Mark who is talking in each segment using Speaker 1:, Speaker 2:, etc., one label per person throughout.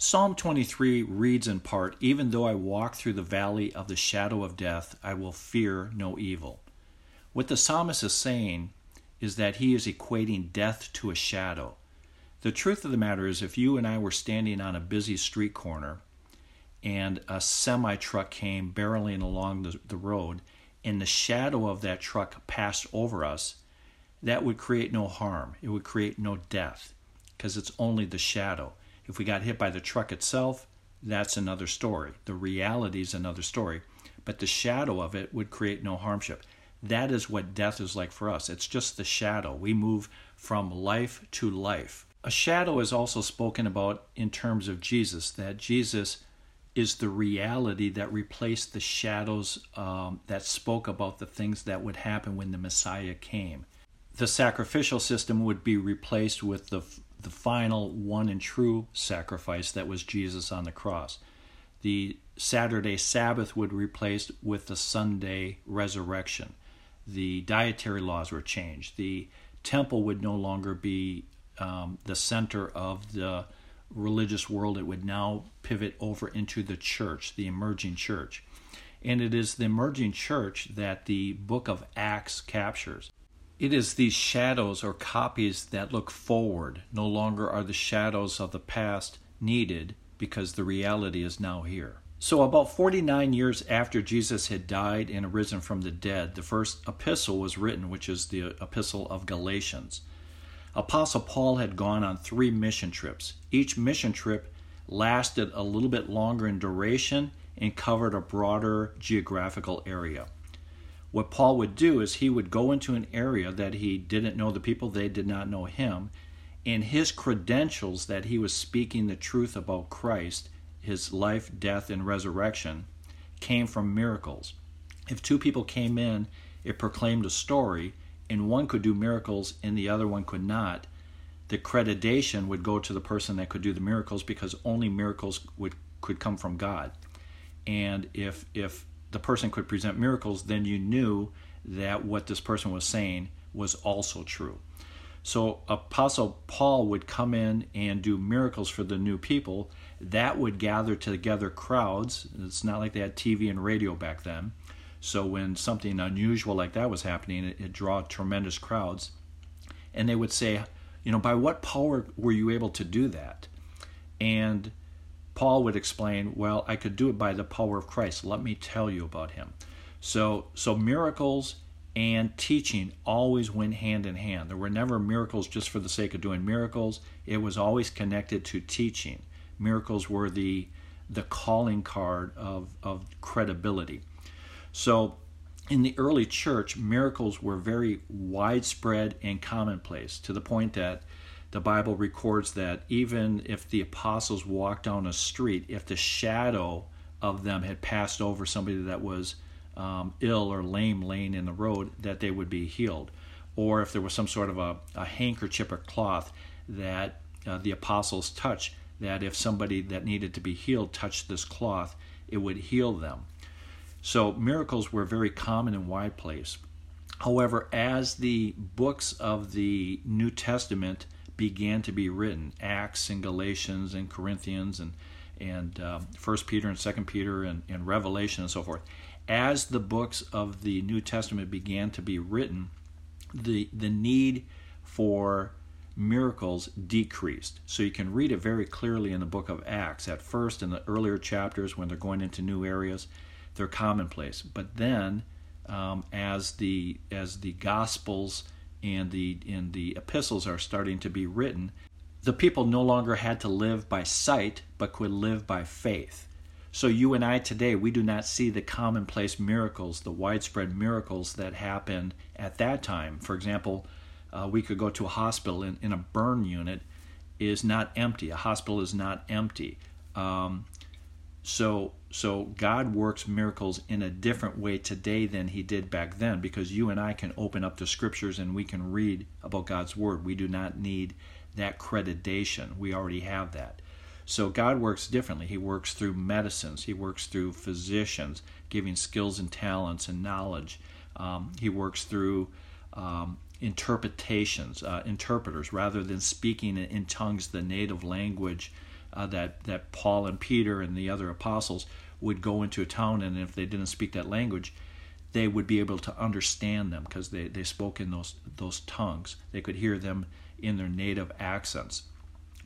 Speaker 1: Psalm 23 reads in part Even though I walk through the valley of the shadow of death, I will fear no evil. What the psalmist is saying is that he is equating death to a shadow. The truth of the matter is, if you and I were standing on a busy street corner and a semi truck came barreling along the, the road and the shadow of that truck passed over us, that would create no harm. It would create no death because it's only the shadow. If we got hit by the truck itself, that's another story. The reality is another story. But the shadow of it would create no harmship. That is what death is like for us. It's just the shadow. We move from life to life. A shadow is also spoken about in terms of Jesus, that Jesus is the reality that replaced the shadows um, that spoke about the things that would happen when the Messiah came. The sacrificial system would be replaced with the the final one and true sacrifice that was Jesus on the cross. The Saturday Sabbath would replaced with the Sunday resurrection. The dietary laws were changed. The temple would no longer be um, the center of the religious world. It would now pivot over into the church, the emerging church. And it is the emerging church that the book of Acts captures. It is these shadows or copies that look forward. No longer are the shadows of the past needed because the reality is now here. So, about 49 years after Jesus had died and arisen from the dead, the first epistle was written, which is the epistle of Galatians. Apostle Paul had gone on three mission trips. Each mission trip lasted a little bit longer in duration and covered a broader geographical area what Paul would do is he would go into an area that he didn't know the people, they did not know him, and his credentials that he was speaking the truth about Christ, his life, death, and resurrection, came from miracles. If two people came in, it proclaimed a story, and one could do miracles and the other one could not. The accreditation would go to the person that could do the miracles because only miracles would could come from God. And if if the person could present miracles, then you knew that what this person was saying was also true. So Apostle Paul would come in and do miracles for the new people. That would gather together crowds. It's not like they had TV and radio back then. So when something unusual like that was happening, it, it draw tremendous crowds. And they would say, you know, by what power were you able to do that? And Paul would explain, well, I could do it by the power of Christ. Let me tell you about him. So, so miracles and teaching always went hand in hand. There were never miracles just for the sake of doing miracles. It was always connected to teaching. Miracles were the the calling card of, of credibility. So in the early church, miracles were very widespread and commonplace to the point that the Bible records that even if the apostles walked down a street, if the shadow of them had passed over somebody that was um, ill or lame laying in the road, that they would be healed. Or if there was some sort of a, a handkerchief or cloth that uh, the apostles touched, that if somebody that needed to be healed touched this cloth, it would heal them. So miracles were very common in wide place. However, as the books of the New Testament began to be written acts and galatians and corinthians and and um, first peter and second peter and, and revelation and so forth. As the books of the new testament began to be written the the need for miracles decreased. So you can read it very clearly in the book of acts. At first in the earlier chapters when they're going into new areas they're commonplace. But then um, as the as the gospels and the and the epistles are starting to be written, the people no longer had to live by sight but could live by faith. So you and I today, we do not see the commonplace miracles, the widespread miracles that happened at that time. For example, uh, we could go to a hospital in, in a burn unit is not empty. A hospital is not empty. Um, so so God works miracles in a different way today than he did back then because you and I can open up the scriptures and we can read about God's word. We do not need that accreditation. We already have that. So God works differently. He works through medicines. He works through physicians, giving skills and talents and knowledge. Um, he works through um, interpretations, uh, interpreters, rather than speaking in tongues, the native language uh, that that Paul and Peter and the other apostles would go into a town, and if they didn't speak that language, they would be able to understand them because they, they spoke in those those tongues. They could hear them in their native accents.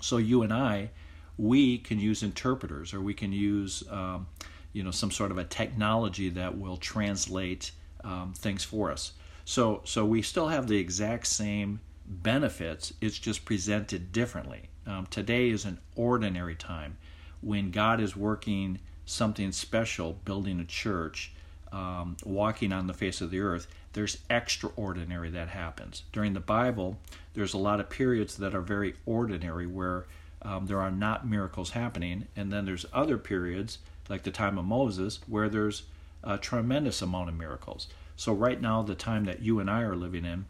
Speaker 1: So you and I, we can use interpreters, or we can use um, you know some sort of a technology that will translate um, things for us. So so we still have the exact same benefits. It's just presented differently. Um, today is an ordinary time when God is working something special, building a church, um, walking on the face of the earth. There's extraordinary that happens. During the Bible, there's a lot of periods that are very ordinary where um, there are not miracles happening, and then there's other periods, like the time of Moses, where there's a tremendous amount of miracles. So, right now, the time that you and I are living in,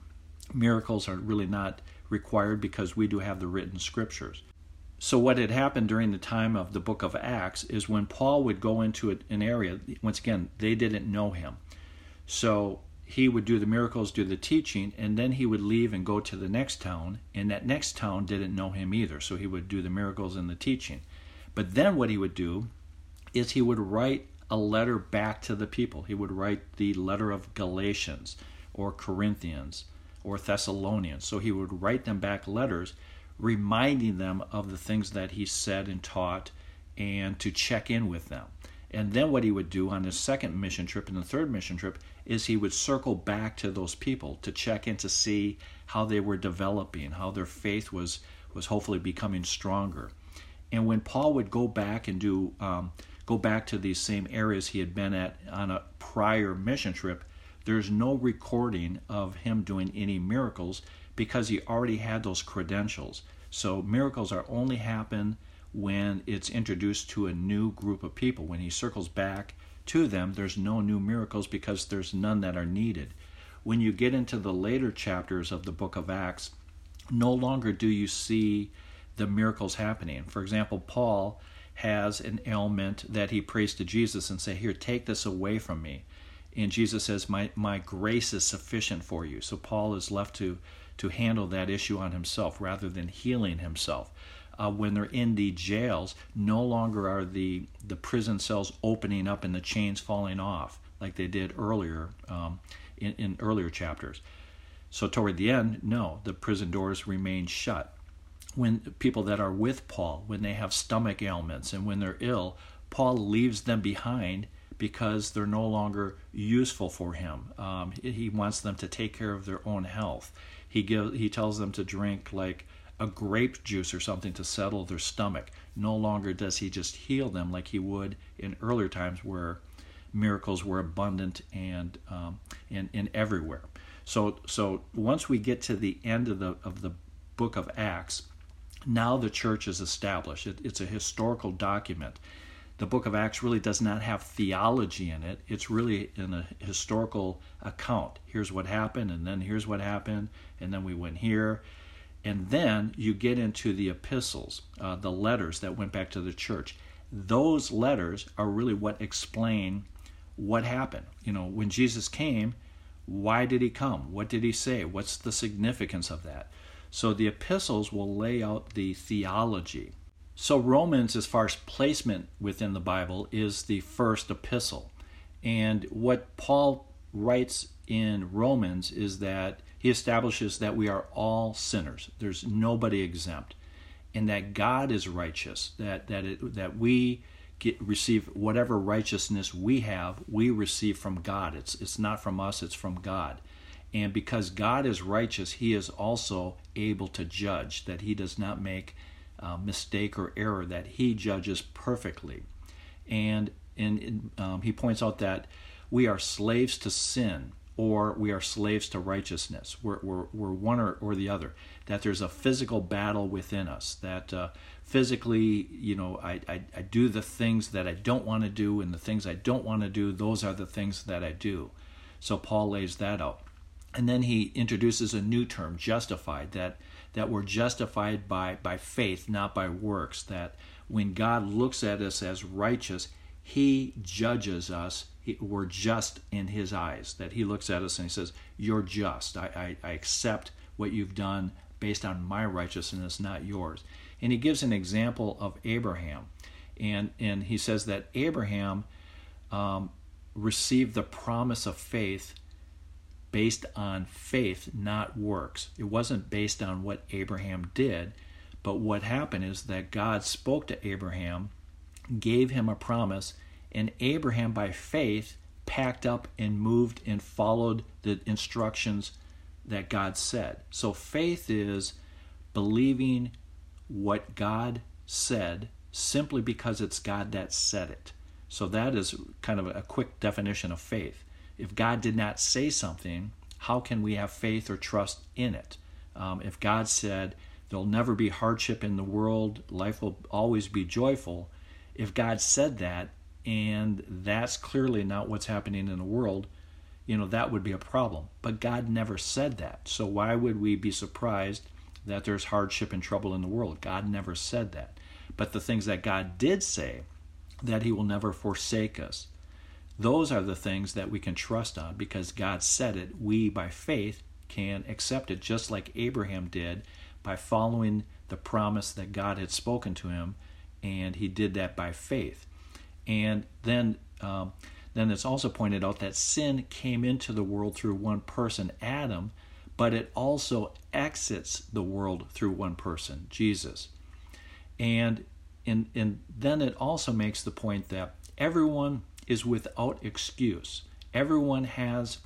Speaker 1: miracles are really not required because we do have the written scriptures. So, what had happened during the time of the book of Acts is when Paul would go into an area, once again, they didn't know him. So, he would do the miracles, do the teaching, and then he would leave and go to the next town, and that next town didn't know him either. So, he would do the miracles and the teaching. But then, what he would do is he would write a letter back to the people. He would write the letter of Galatians or Corinthians or Thessalonians. So he would write them back letters reminding them of the things that he said and taught and to check in with them. And then what he would do on his second mission trip and the third mission trip is he would circle back to those people to check in to see how they were developing, how their faith was was hopefully becoming stronger. And when Paul would go back and do um, go back to these same areas he had been at on a prior mission trip, there's no recording of him doing any miracles because he already had those credentials. So miracles are only happen when it's introduced to a new group of people. When he circles back to them, there's no new miracles because there's none that are needed. When you get into the later chapters of the book of Acts, no longer do you see the miracles happening. For example, Paul has an ailment that he prays to Jesus and say, "Here, take this away from me." And Jesus says, "My my grace is sufficient for you." So Paul is left to to handle that issue on himself rather than healing himself. Uh, when they're in the jails, no longer are the the prison cells opening up and the chains falling off like they did earlier um, in, in earlier chapters. So toward the end, no, the prison doors remain shut. When people that are with Paul, when they have stomach ailments and when they're ill, Paul leaves them behind because they're no longer useful for him. Um, he wants them to take care of their own health. He he tells them to drink like a grape juice or something to settle their stomach. No longer does he just heal them like he would in earlier times where miracles were abundant and um, and, and everywhere. So so once we get to the end of the of the book of Acts, now the church is established. It, it's a historical document the book of Acts really does not have theology in it. It's really in a historical account. Here's what happened, and then here's what happened, and then we went here. And then you get into the epistles, uh, the letters that went back to the church. Those letters are really what explain what happened. You know, when Jesus came, why did he come? What did he say? What's the significance of that? So the epistles will lay out the theology so, Romans, as far as placement within the Bible, is the first epistle. And what Paul writes in Romans is that he establishes that we are all sinners. There's nobody exempt. And that God is righteous, that, that, it, that we get, receive whatever righteousness we have, we receive from God. It's, it's not from us, it's from God. And because God is righteous, he is also able to judge, that he does not make uh, mistake or error that he judges perfectly. And, and um, he points out that we are slaves to sin or we are slaves to righteousness. We're, we're, we're one or, or the other. That there's a physical battle within us. That uh, physically, you know, I, I, I do the things that I don't want to do, and the things I don't want to do, those are the things that I do. So Paul lays that out. And then he introduces a new term, justified, that that we're justified by, by faith, not by works, that when God looks at us as righteous, he judges us. We're just in his eyes. That he looks at us and he says, You're just. I, I, I accept what you've done based on my righteousness, not yours. And he gives an example of Abraham. And, and he says that Abraham um, received the promise of faith based on faith, not works. It wasn't based on what Abraham did, but what happened is that God spoke to Abraham, gave him a promise, and Abraham, by faith, packed up and moved and followed the instructions that God said. So faith is believing what God said simply because it's God that said it. So that is kind of a quick definition of faith. If God did not say something, how can we have faith or trust in it? Um, if God said there'll never be hardship in the world, life will always be joyful, if God said that, and that's clearly not what's happening in the world, you know, that would be a problem. But God never said that. So why would we be surprised that there's hardship and trouble in the world? God never said that. But the things that God did say, that He will never forsake us, those are the things that we can trust on because God said it. We, by faith, can accept it just like Abraham did by following the promise that God had spoken to him, and he did that by faith. And then, um, then it's also pointed out that sin came into the world through one person, Adam, but it also exits the world through one person, Jesus. And and and then it also makes the point that everyone is without excuse. Everyone has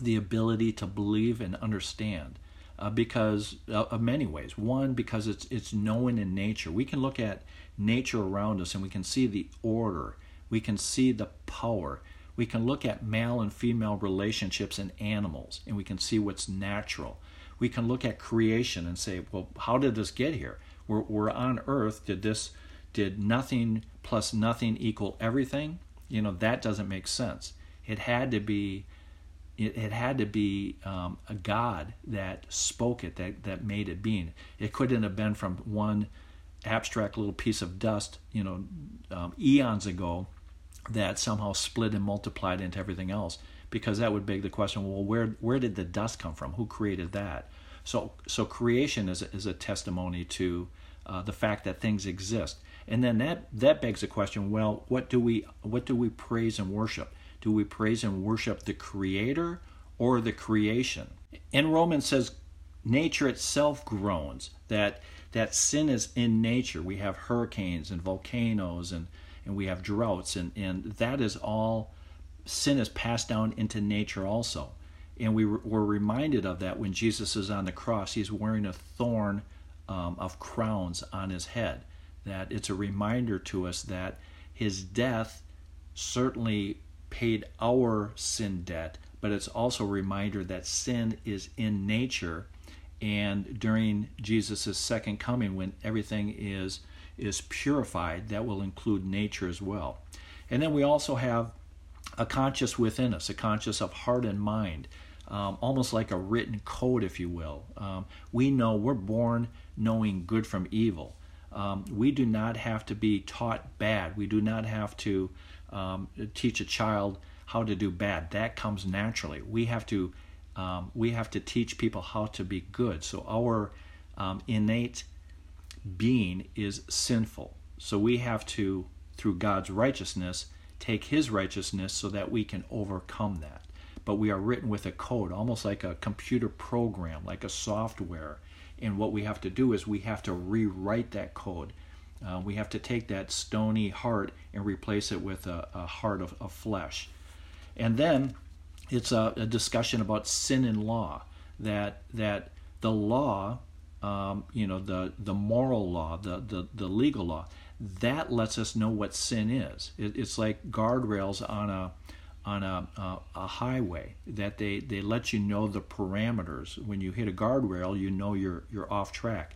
Speaker 1: the ability to believe and understand uh, because uh, of many ways. One, because it's it's known in nature. We can look at nature around us and we can see the order. We can see the power. We can look at male and female relationships in animals and we can see what's natural. We can look at creation and say, well, how did this get here? We're, we're on earth. Did this, did nothing plus nothing equal everything? You know, that doesn't make sense. It had to be it, it had to be um, a God that spoke it, that, that made it being. It couldn't have been from one abstract little piece of dust, you know, um, eons ago that somehow split and multiplied into everything else. Because that would beg the question: Well, where where did the dust come from? Who created that? So so creation is a, is a testimony to uh, the fact that things exist. And then that that begs the question: Well, what do we what do we praise and worship? Do we praise and worship the Creator or the creation? And Romans says nature itself groans, that, that sin is in nature. We have hurricanes and volcanoes and, and we have droughts, and, and that is all, sin is passed down into nature also. And we were reminded of that when Jesus is on the cross. He's wearing a thorn um, of crowns on his head. That it's a reminder to us that his death certainly paid our sin debt, but it's also a reminder that sin is in nature. And during Jesus' second coming, when everything is is purified, that will include nature as well. And then we also have a conscious within us, a conscious of heart and mind, um, almost like a written code, if you will. Um, we know we're born knowing good from evil. Um, we do not have to be taught bad. We do not have to um, teach a child how to do bad. That comes naturally. We have to um, we have to teach people how to be good. So our um, innate being is sinful. So we have to, through God's righteousness, take His righteousness so that we can overcome that. But we are written with a code, almost like a computer program, like a software. And what we have to do is we have to rewrite that code uh, we have to take that stony heart and replace it with a, a heart of, of, flesh. And then it's a, a, discussion about sin and law. That that the law, um, you know, the the moral law, the, the the legal law, that lets us know what sin is. It, it's like guardrails on a on a, a, a, highway that they, they let you know the parameters. When you hit a guardrail, you know you're you're off track.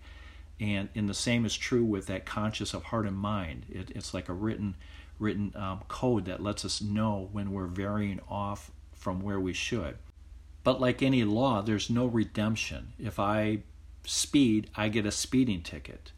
Speaker 1: And and the same is true with that conscious of heart and mind. It, it's like a written written um, code that lets us know when we're varying off from where we should. But like any law there's no redemption. If i speed i get a speeding ticket.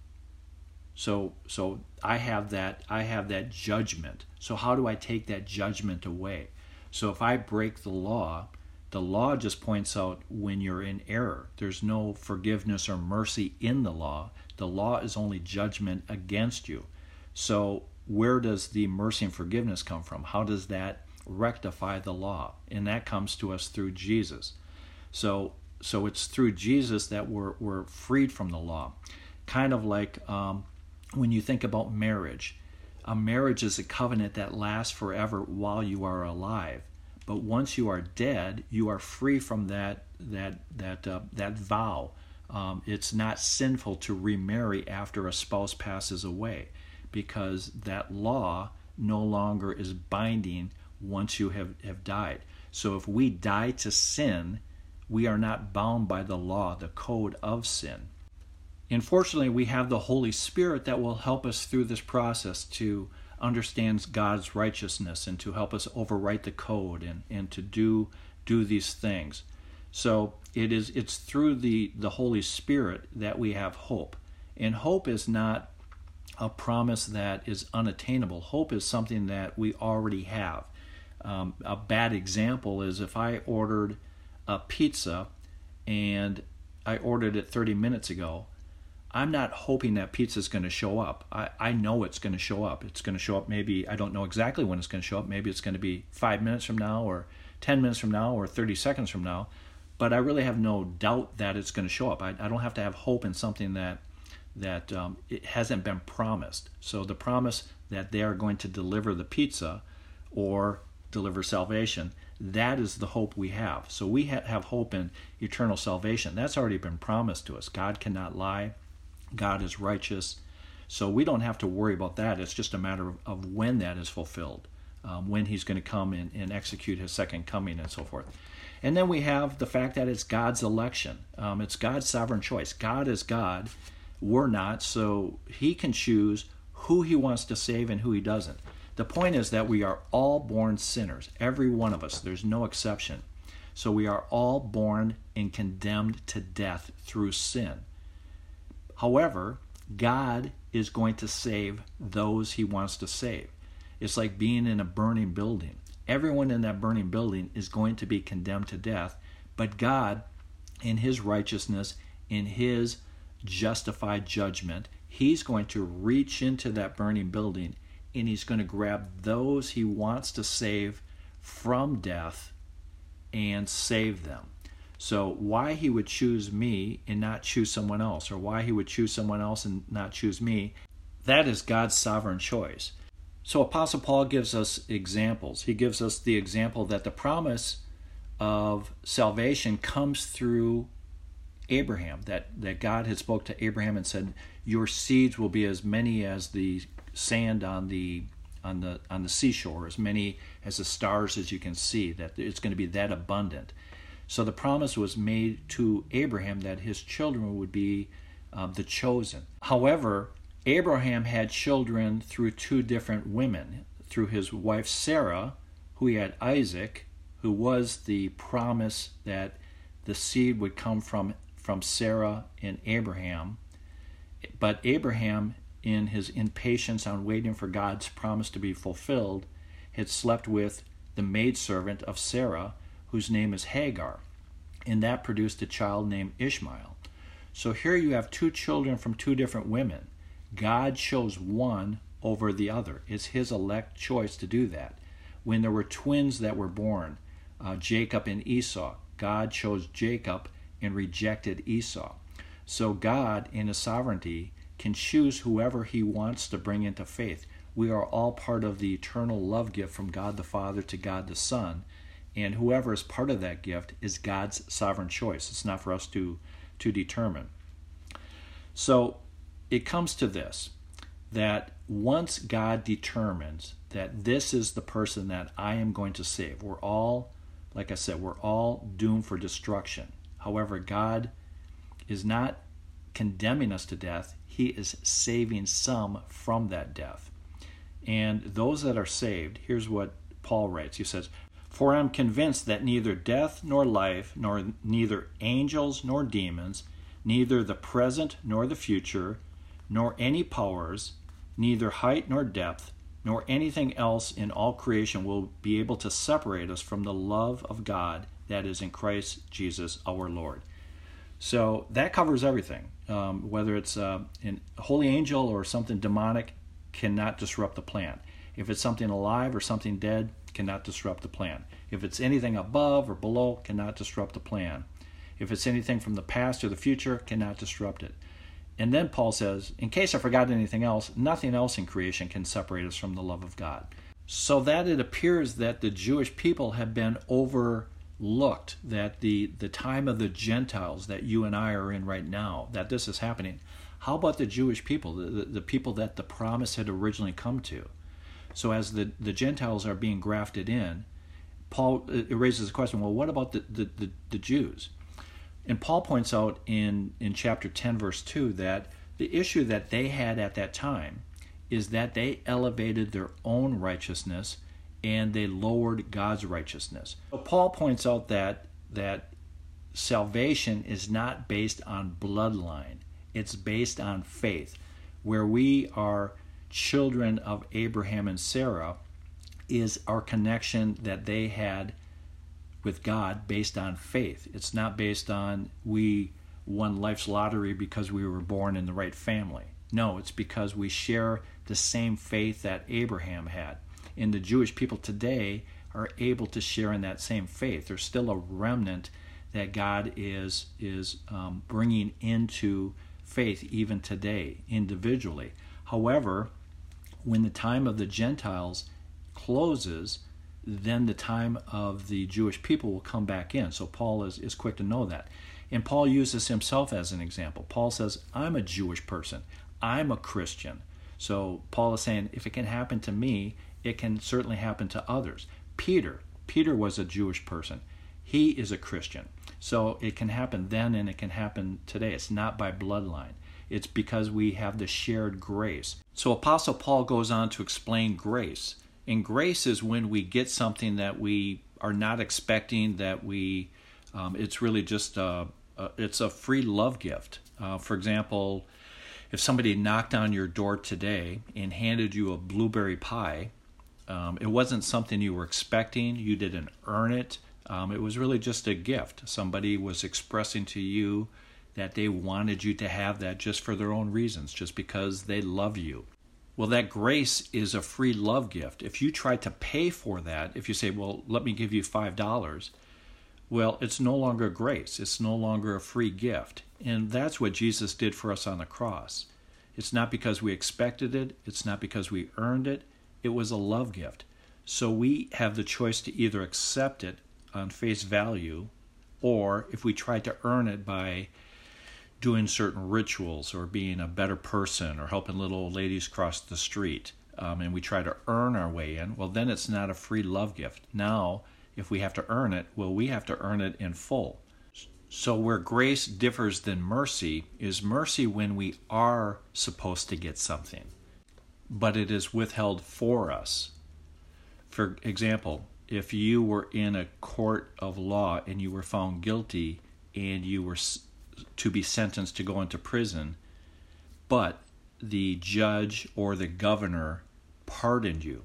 Speaker 1: So so i have that i have that judgment. So how do i take that judgment away so if i break the law The law just points out when you're in error. There's no forgiveness or mercy in the law. The law is only judgment against you. So, where does the mercy and forgiveness come from? How does that rectify the law? And that comes to us through Jesus. So, so it's through Jesus that we're, we're freed from the law. Kind of like um, when you think about marriage. A marriage is a covenant that lasts forever while you are alive. But once you are dead, you are free from that that that uh, that vow. Um, it's not sinful to remarry after a spouse passes away, because that law no longer is binding once you have, have died. So if we die to sin, we are not bound by the law, the code of sin. Unfortunately, we have the Holy Spirit that will help us through this process to understand God's righteousness and to help us overwrite the code and, and to do do these things. So it is it's through the, the Holy Spirit that we have hope. And hope is not a promise that is unattainable. Hope is something that we already have. Um, a bad example is if I ordered a pizza and I ordered it 30 minutes ago, I'm not hoping that pizza is going to show up. I, I know it's going to show up. It's going to show up maybe, I don't know exactly when it's going to show up. Maybe it's going to be five minutes from now, or 10 minutes from now, or 30 seconds from now. But I really have no doubt that it's going to show up. I, I don't have to have hope in something that that um, it hasn't been promised. So the promise that they are going to deliver the pizza or deliver salvation, that is the hope we have. So we ha- have hope in eternal salvation. That's already been promised to us. God cannot lie. God is righteous. So we don't have to worry about that. It's just a matter of, of when that is fulfilled, um, when He's going to come and, and, execute His second coming and so forth. And then we have the fact that it's God's election, um, it's God's sovereign choice. God is God, we're not, so He can choose who He wants to save and who He doesn't. The point is that we are all born sinners, every one of us, there's no exception. So we are all born and condemned to death through sin. However, God is going to save those he wants to save. It's like being in a burning building. Everyone in that burning building is going to be condemned to death, but God, in his righteousness, in his justified judgment, he's going to reach into that burning building and he's going to grab those he wants to save from death and save them. So, why he would choose me and not choose someone else, or why he would choose someone else and not choose me, that is God's sovereign choice. So, Apostle Paul gives us examples. He gives us the example that the promise of salvation comes through Abraham, that, that God had spoke to Abraham and said, Your seeds will be as many as the sand on the on the on the seashore, as many as the stars as you can see, that it's going to be that abundant. So the promise was made to Abraham that his children would be um, the chosen. However, Abraham had children through two different women through his wife Sarah, who he had Isaac, who was the promise that the seed would come from, from Sarah and Abraham. But Abraham, in his impatience on waiting for God's promise to be fulfilled, had slept with the maidservant of Sarah whose name is Hagar, and that produced a child named Ishmael. So here you have two children from two different women. God chose one over the other. It's his elect choice to do that. When there were twins that were born, uh, Jacob and Esau, God chose Jacob and rejected Esau. So God, in his sovereignty, can choose whoever he wants to bring into faith. We are all part of the eternal love gift from God the Father to God the Son and whoever is part of that gift is God's sovereign choice. It's not for us to to determine. So it comes to this that once God determines that this is the person that I am going to save, we're all, like I said, we're all doomed for destruction. However, God is not condemning us to death, He is saving some from that death. And those that are saved, here's what Paul writes He says, for I am convinced that neither death nor life, nor neither angels nor demons, neither the present nor the future, nor any powers, neither height nor depth, nor anything else in all creation will be able to separate us from the love of God that is in Christ Jesus our Lord. So that covers everything. Um, whether it's uh, a holy angel or something demonic, cannot disrupt the plan. If it's something alive or something dead, cannot disrupt the plan. If it's anything above or below, cannot disrupt the plan. If it's anything from the past or the future, cannot disrupt it. And then Paul says, in case I forgot anything else, nothing else in creation can separate us from the love of God. So that it appears that the Jewish people have been overlooked, that the, the time of the Gentiles that you and I are in right now, that this is happening. How about the Jewish people, the, the, the people that the promise had originally come to? So as the, the Gentiles are being grafted in, Paul it raises the question, well, what about the, the, the, the Jews? And Paul points out in, in chapter 10, verse 2, that the issue that they had at that time is that they elevated their own righteousness and they lowered God's righteousness. So Paul points out that that salvation is not based on bloodline. It's based on faith. Where we are children of Abraham and Sarah is our connection that they had with God based on faith. It's not based on we won life's lottery because we were born in the right family. No, it's because we share the same faith that Abraham had. And the Jewish people today are able to share in that same faith. There's still a remnant that God is is um, bringing into faith even today individually. However, when the time of the Gentiles closes, then the time of the Jewish people will come back in. So Paul is, is quick to know that. And Paul uses himself as an example. Paul says, I'm a Jewish person, I'm a Christian. So Paul is saying, if it can happen to me, it can certainly happen to others. Peter, Peter was a Jewish person. He is a Christian. So it can happen then and it can happen today. It's not by bloodline. It's because we have the shared grace. So Apostle Paul goes on to explain grace. And grace is when we get something that we are not expecting, that we, um, it's really just a, a, it's a free love gift. Uh, for example, if somebody knocked on your door today and handed you a blueberry pie, um, it wasn't something you were expecting, you didn't earn it. Um, it was really just a gift. Somebody was expressing to you that they wanted you to have that just for their own reasons, just because they love you. Well, that grace is a free love gift. If you try to pay for that, if you say, well, let me give you $5, well, it's no longer grace. It's no longer a free gift. And that's what Jesus did for us on the cross. It's not because we expected it, it's not because we earned it, it was a love gift. So we have the choice to either accept it on face value, or if we try to earn it by doing certain rituals or being a better person or helping little old ladies cross the street um, and we try to earn our way in, well, then it's not a free love gift. Now, if we have to earn it, well, we have to earn it in full. So, where grace differs than mercy is mercy when we are supposed to get something, but it is withheld for us. For example, if you were in a court of law and you were found guilty and you were to be sentenced to go into prison, but the judge or the governor pardoned you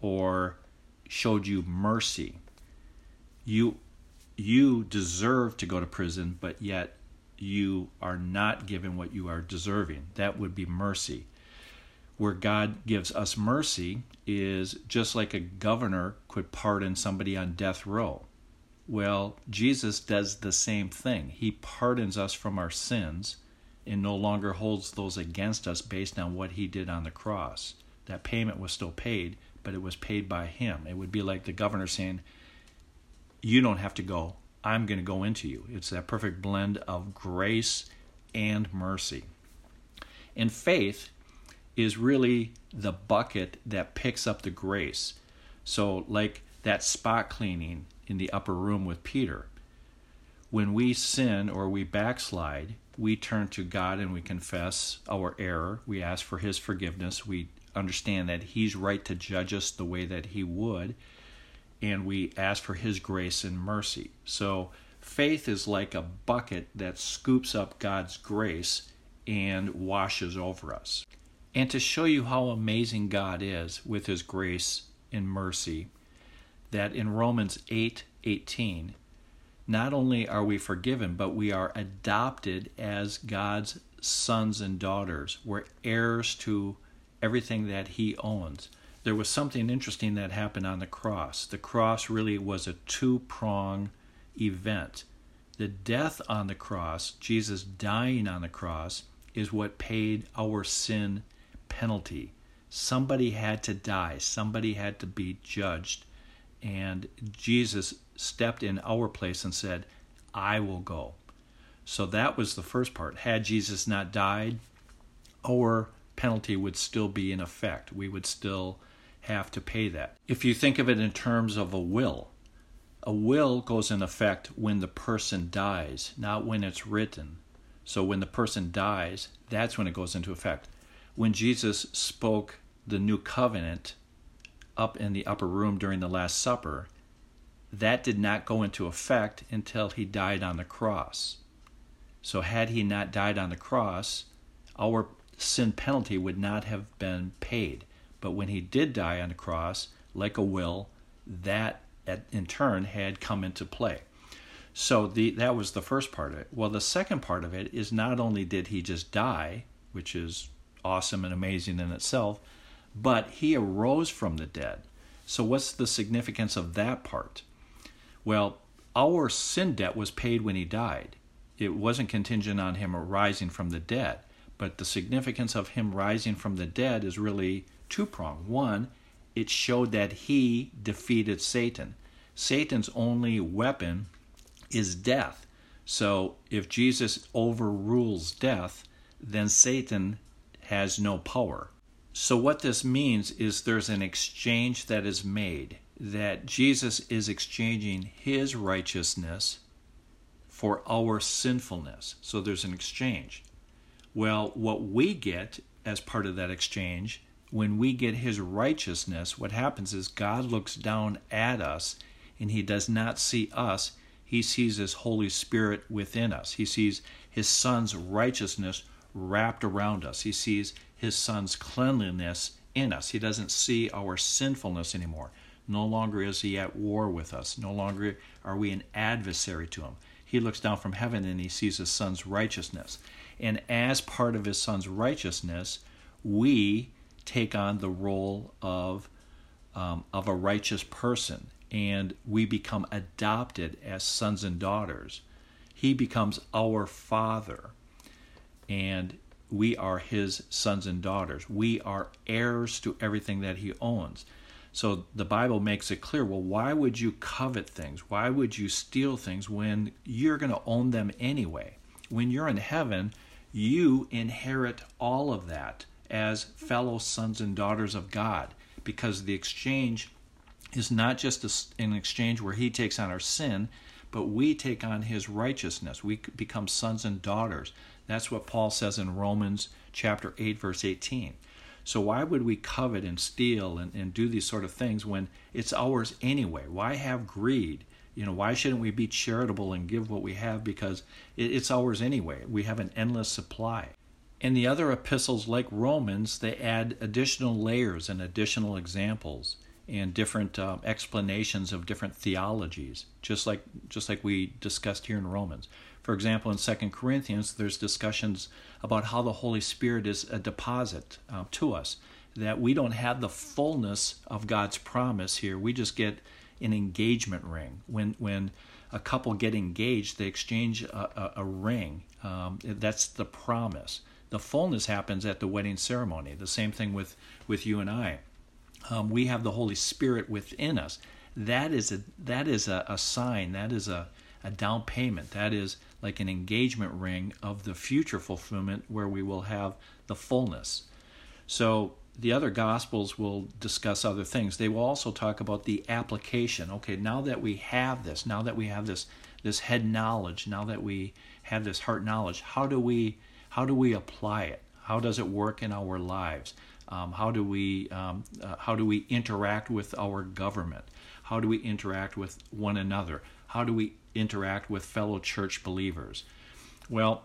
Speaker 1: or showed you mercy. You you deserve to go to prison, but yet you are not given what you are deserving. That would be mercy. Where God gives us mercy is just like a governor could pardon somebody on death row. Well, Jesus does the same thing. He pardons us from our sins and no longer holds those against us based on what he did on the cross. That payment was still paid, but it was paid by him. It would be like the governor saying, You don't have to go. I'm going to go into you. It's that perfect blend of grace and mercy. And faith is really the bucket that picks up the grace. So, like that spot cleaning in the upper room with Peter. When we sin or we backslide, we turn to God and we confess our error. We ask for His forgiveness. We understand that He's right to judge us the way that He would. And we ask for His grace and mercy. So faith is like a bucket that scoops up God's grace and washes over us. And to show you how amazing God is with His grace and mercy, that in Romans 8 18, not only are we forgiven, but we are adopted as God's sons and daughters. We're heirs to everything that He owns. There was something interesting that happened on the cross. The cross really was a two prong event. The death on the cross, Jesus dying on the cross, is what paid our sin penalty. Somebody had to die, somebody had to be judged. And Jesus stepped in our place and said, I will go. So that was the first part. Had Jesus not died, our penalty would still be in effect. We would still have to pay that. If you think of it in terms of a will, a will goes in effect when the person dies, not when it's written. So when the person dies, that's when it goes into effect. When Jesus spoke the new covenant up in the upper room during the Last Supper, that did not go into effect until he died on the cross. So, had he not died on the cross, our sin penalty would not have been paid. But when he did die on the cross, like a will, that in turn had come into play. So the, that was the first part of it. Well, the second part of it is not only did he just die, which is awesome and amazing in itself, but he arose from the dead. So, what's the significance of that part? Well, our sin debt was paid when he died it wasn't contingent on him rising from the dead. But the significance of him rising from the dead is really two pronged. One, it showed that he defeated Satan. Satan's only weapon is death. So if Jesus overrules death, then Satan has no power. So, what this means is there's an exchange that is made, that Jesus is exchanging his righteousness for our sinfulness. So there's an exchange. Well, what we get as part of that exchange, when we get his righteousness, what happens is God looks down at us and he does not see us. He sees his Holy Spirit within us. He sees his Son's righteousness wrapped around us. He sees his Son's cleanliness in us. He doesn't see our sinfulness anymore. No longer is he at war with us. No longer are we an adversary to him he looks down from heaven and he sees his son's righteousness. And as part of his son's righteousness, we take on the role of, um, of a righteous person and we become adopted as sons and daughters. He becomes our father and we are his sons and daughters. We are heirs to everything that he owns. So the Bible makes it clear well, why would you covet things? Why would you steal things when you're going to own them anyway? When you're in heaven, you inherit all of that as fellow sons and daughters of God because the exchange is not just an exchange where He takes on our sin, but we take on His righteousness. We become sons and daughters. That's what Paul says in Romans chapter 8, verse 18. So why would we covet and steal and, and do these sort of things when it's ours anyway? Why have greed? You know, why shouldn't we be charitable and give what we have because it, it's ours anyway? We have an endless supply. In the other epistles, like Romans, they add additional layers and additional examples and different uh, explanations of different theologies, just like just like we discussed here in Romans. For example, in Second Corinthians, there's discussions about how the Holy Spirit is a deposit uh, to us, that we don't have the fullness of God's promise here. We just get an engagement ring. When, when a couple get engaged, they exchange a, a, a ring. Um, that's the promise. The fullness happens at the wedding ceremony. The same thing with, with you and I. Um, we have the Holy Spirit within us. That is a that is a, a sign. That is a a down payment. That is like an engagement ring of the future fulfillment where we will have the fullness. So the other gospels will discuss other things. They will also talk about the application. Okay, now that we have this, now that we have this this head knowledge, now that we have this heart knowledge, how do we how do we apply it? How does it work in our lives? Um, how do we um, uh, how do we interact with our government? How do we interact with one another? How do we interact with fellow church believers? Well,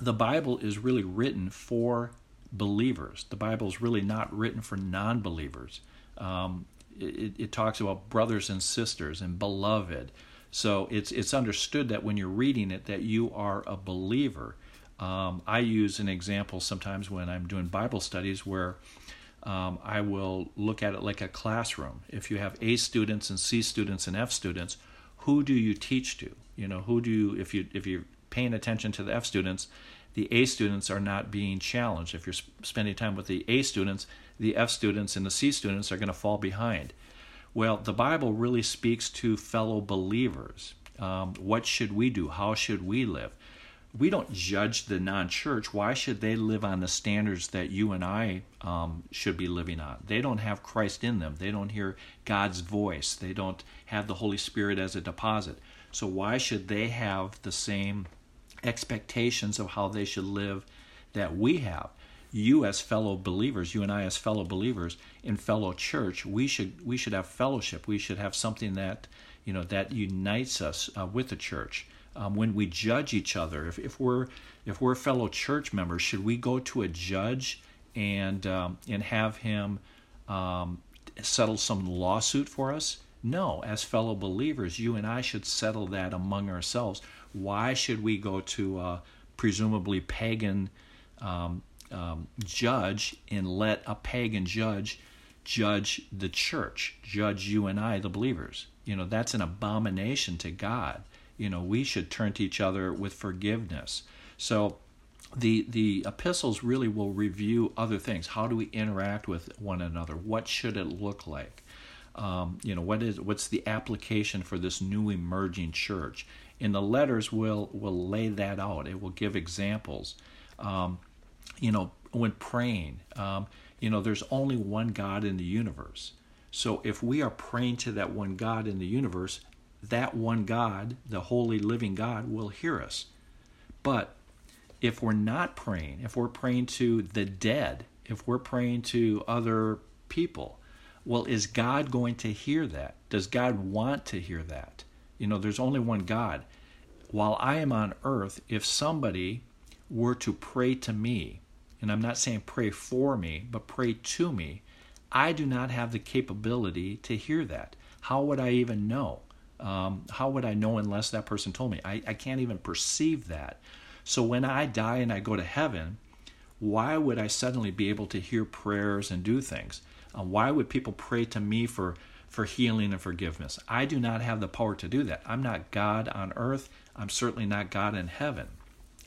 Speaker 1: the Bible is really written for believers. The Bible is really not written for non believers. Um, it, it, talks about brothers and sisters and beloved. So it's it's understood that when you're reading it that you are a believer. Um, I use an example sometimes when I'm doing Bible studies where um, I will look at it like a classroom. If you have A students and C students and F students, who do you teach to? You know, who do you if you if you're paying attention to the F students, the A students are not being challenged. If you're spending time with the A students, the F students and the C students are going to fall behind. Well, the Bible really speaks to fellow believers. Um, what should we do? How should we live? We don't judge the non church. Why should they live on the standards that you and I um, should be living on? They don't have Christ in them. They don't hear God's voice. They don't have the Holy Spirit as a deposit. So, why should they have the same expectations of how they should live that we have? you as fellow believers, you and I as fellow believers in fellow church, we should we should have fellowship. We should have something that you know that unites us uh, with the church. Um, when we judge each other, if, if we're if we're fellow church members, should we go to a judge and um, and have him um, settle some lawsuit for us? No, as fellow believers, you and I should settle that among ourselves. Why should we go to a presumably pagan um, um, judge and let a pagan judge judge the church, judge you and I, the believers. You know, that's an abomination to God. You know, we should turn to each other with forgiveness. So the the epistles really will review other things. How do we interact with one another? What should it look like? Um, you know, what is what's the application for this new emerging church? And the letters will will lay that out. It will give examples. Um, you know, when praying, um, you know, there's only one God in the universe. So if we are praying to that one God in the universe, that one God, the holy living God, will hear us. But if we're not praying, if we're praying to the dead, if we're praying to other people, well, is God going to hear that? Does God want to hear that? You know, there's only one God. While I am on earth, if somebody were to pray to me, and I'm not saying pray for me, but pray to me, I do not have the capability to hear that. How would I even know? Um, how would I know unless that person told me? I, I can't even perceive that. So when I die and I go to heaven, why would I suddenly be able to hear prayers and do things? Uh, why would people pray to me for, for healing and forgiveness? I do not have the power to do that. I'm not God on earth. I'm certainly not God in heaven.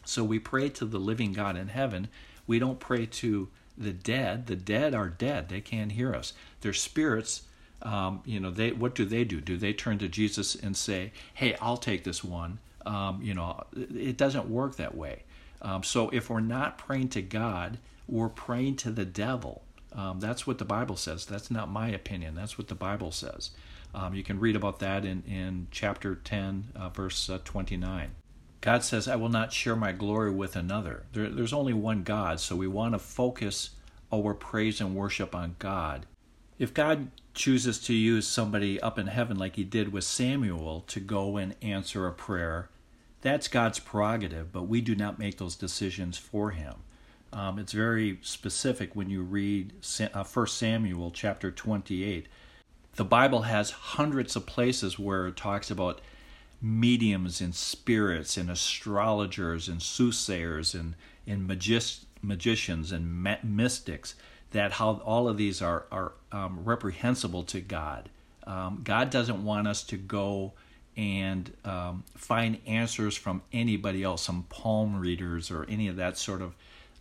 Speaker 1: So we pray to the living God in heaven we don't pray to the dead. The dead are dead. They can't hear us. Their spirits, um, you know, they what do they do? Do they turn to Jesus and say, "Hey, I'll take this one"? Um, you know, it doesn't work that way. Um, so if we're not praying to God, we're praying to the devil. Um, that's what the Bible says. That's not my opinion. That's what the Bible says. Um, you can read about that in, in chapter 10, uh, verse uh, 29. God says, I will not share my glory with another. There, there's only one God, so we want to focus our praise and worship on God. If God chooses to use somebody up in heaven, like he did with Samuel, to go and answer a prayer, that's God's prerogative, but we do not make those decisions for him. Um, it's very specific when you read uh, 1 Samuel chapter 28. The Bible has hundreds of places where it talks about mediums and spirits and astrologers and soothsayers and, and magis- magicians and mystics, that how all of these are, are um, reprehensible to God. Um, God doesn't want us to go and um, find answers from anybody else, some palm readers or any of that sort of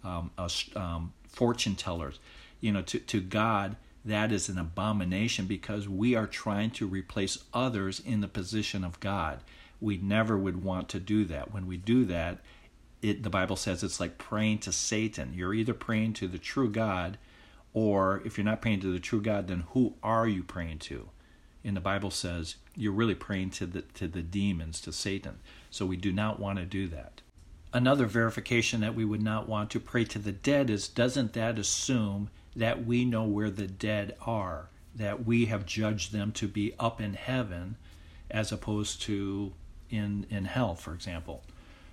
Speaker 1: uh, fortune tellers. You know, to, to God, that is an abomination because we are trying to replace others in the position of God. We never would want to do that. When we do that, it, the Bible says it's like praying to Satan. You're either praying to the true God, or if you're not praying to the true God, then who are you praying to? And the Bible says you're really praying to the to the demons, to Satan. So we do not want to do that. Another verification that we would not want to pray to the dead is doesn't that assume that we know where the dead are, that we have judged them to be up in heaven as opposed to in in hell, for example.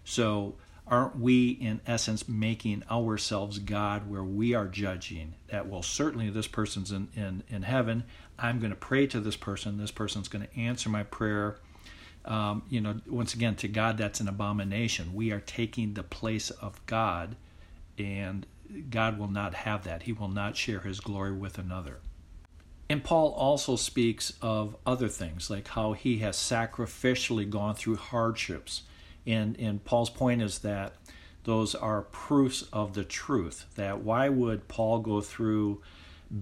Speaker 1: So aren't we in essence making ourselves God where we are judging that well certainly this person's in, in, in heaven. I'm going to pray to this person, this person's going to answer my prayer. um, you know, once again, to God, that's an abomination. We are taking the place of God, and God will not have that. He will not share his glory with another. And Paul also speaks of other things, like how he has sacrificially gone through hardships. And, and Paul's point is that those are proofs of the truth. That why would Paul go through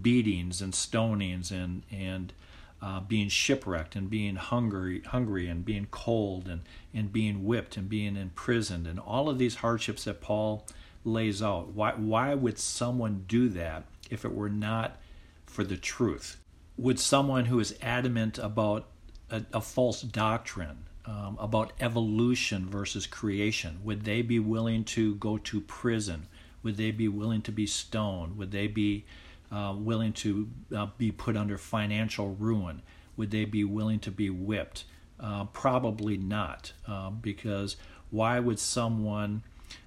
Speaker 1: beatings and stonings and, and uh, being shipwrecked and being hungry, hungry and being cold and, and being whipped and being imprisoned and all of these hardships that Paul lays out. Why, why would someone do that if it were not for the truth? Would someone who is adamant about a, a false doctrine, um, about evolution versus creation, would they be willing to go to prison? Would they be willing to be stoned? Would they be uh, willing to uh, be put under financial ruin? Would they be willing to be whipped? Uh, probably not, um, because why would someone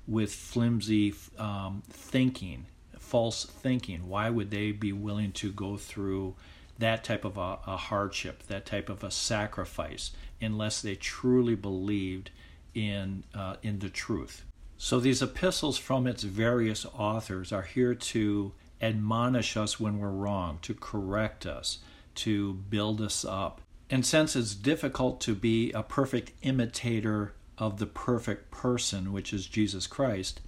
Speaker 1: with flimsy um, thinking, false thinking, why would they be willing to go through that type of a, a hardship, that type of a sacrifice, unless they truly believed in uh, in the truth? So these epistles from its various authors are here to admonish us when we're wrong, to correct us, to build us up. And since it's difficult to be a perfect imitator of the perfect person, which is Jesus Christ,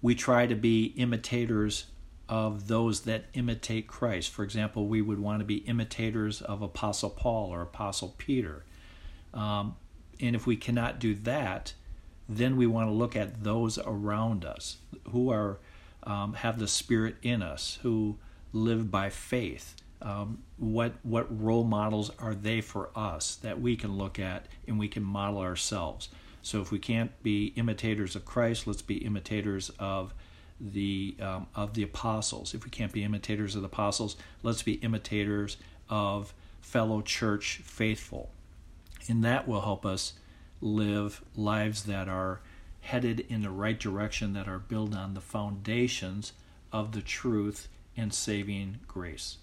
Speaker 1: we try to be imitators of those that imitate Christ. For example, we would want to be imitators of Apostle Paul or Apostle Peter. Um, and if we cannot do that, then we want to look at those around us who are um, have the Spirit in us, who live by faith. Um, what what role models are they for us that we can look at and we can model ourselves? So if we can't be imitators of Christ, let's be imitators of the um, of the apostles. If we can't be imitators of the apostles, let's be imitators of fellow church faithful, and that will help us live lives that are headed in the right direction that are built on the foundations of the truth and saving grace.